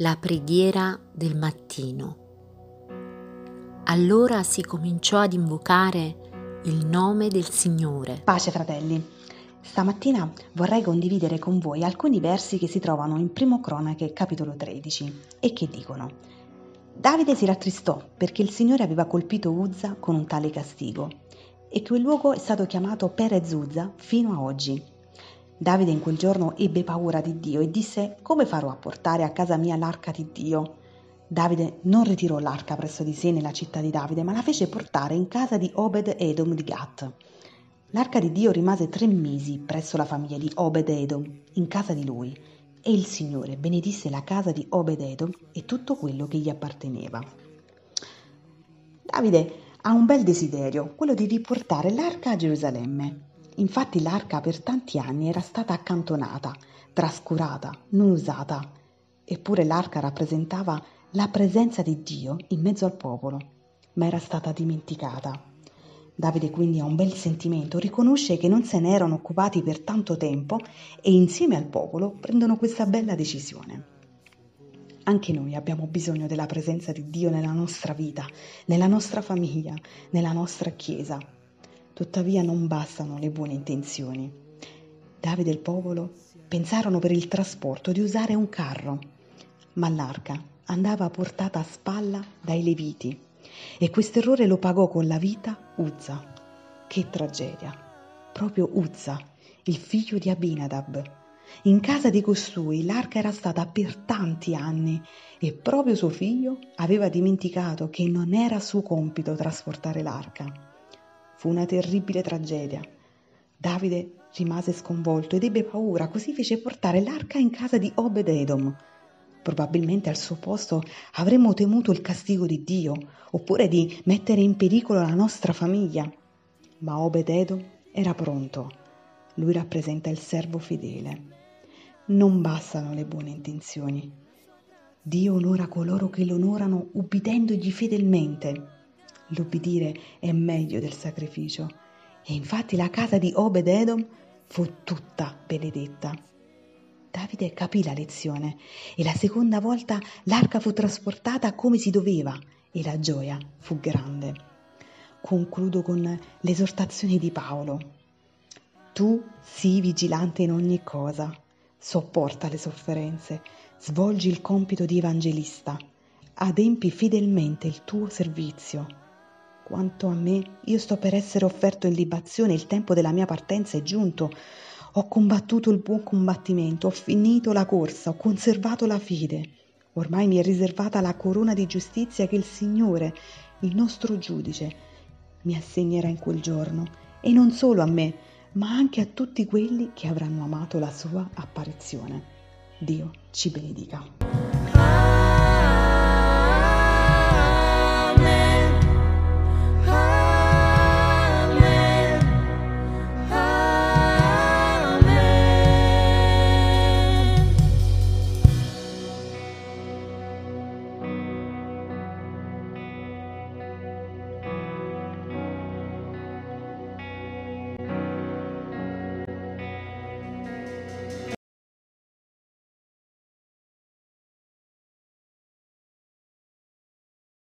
La preghiera del mattino. Allora si cominciò ad invocare il nome del Signore. Pace fratelli, stamattina vorrei condividere con voi alcuni versi che si trovano in Primo Cronache capitolo 13 e che dicono Davide si rattristò perché il Signore aveva colpito Uzza con un tale castigo e quel luogo è stato chiamato Perez Uzza fino a oggi. Davide in quel giorno ebbe paura di Dio e disse come farò a portare a casa mia l'arca di Dio? Davide non ritirò l'arca presso di sé nella città di Davide, ma la fece portare in casa di Obed Edom di Gat. L'arca di Dio rimase tre mesi presso la famiglia di Obed Edom, in casa di lui, e il Signore benedisse la casa di Obed Edom e tutto quello che gli apparteneva. Davide ha un bel desiderio, quello di riportare l'arca a Gerusalemme. Infatti l'arca per tanti anni era stata accantonata, trascurata, non usata. Eppure l'arca rappresentava la presenza di Dio in mezzo al popolo, ma era stata dimenticata. Davide quindi ha un bel sentimento, riconosce che non se ne erano occupati per tanto tempo e insieme al popolo prendono questa bella decisione. Anche noi abbiamo bisogno della presenza di Dio nella nostra vita, nella nostra famiglia, nella nostra Chiesa. Tuttavia non bastano le buone intenzioni. Davide e il popolo pensarono per il trasporto di usare un carro, ma l'arca andava portata a spalla dai Leviti e questo errore lo pagò con la vita Uzza. Che tragedia! Proprio Uzza, il figlio di Abinadab, in casa di costui l'arca era stata per tanti anni e proprio suo figlio aveva dimenticato che non era suo compito trasportare l'arca. Fu una terribile tragedia. Davide rimase sconvolto ed ebbe paura, così fece portare l'arca in casa di Obed Edom. Probabilmente al suo posto avremmo temuto il castigo di Dio, oppure di mettere in pericolo la nostra famiglia. Ma Obed Edom era pronto. Lui rappresenta il servo fedele. Non bastano le buone intenzioni. Dio onora coloro che lo onorano ubbidendogli fedelmente. L'ubbidire è meglio del sacrificio. E infatti la casa di Obed Edom fu tutta benedetta. Davide capì la lezione e la seconda volta l'arca fu trasportata come si doveva e la gioia fu grande. Concludo con l'esortazione di Paolo. Tu sii vigilante in ogni cosa sopporta le sofferenze, svolgi il compito di evangelista, adempi fedelmente il tuo servizio. Quanto a me, io sto per essere offerto in libazione, il tempo della mia partenza è giunto. Ho combattuto il buon combattimento, ho finito la corsa, ho conservato la fede. Ormai mi è riservata la corona di giustizia che il Signore, il nostro giudice, mi assegnerà in quel giorno, e non solo a me, ma anche a tutti quelli che avranno amato la sua apparizione. Dio ci benedica.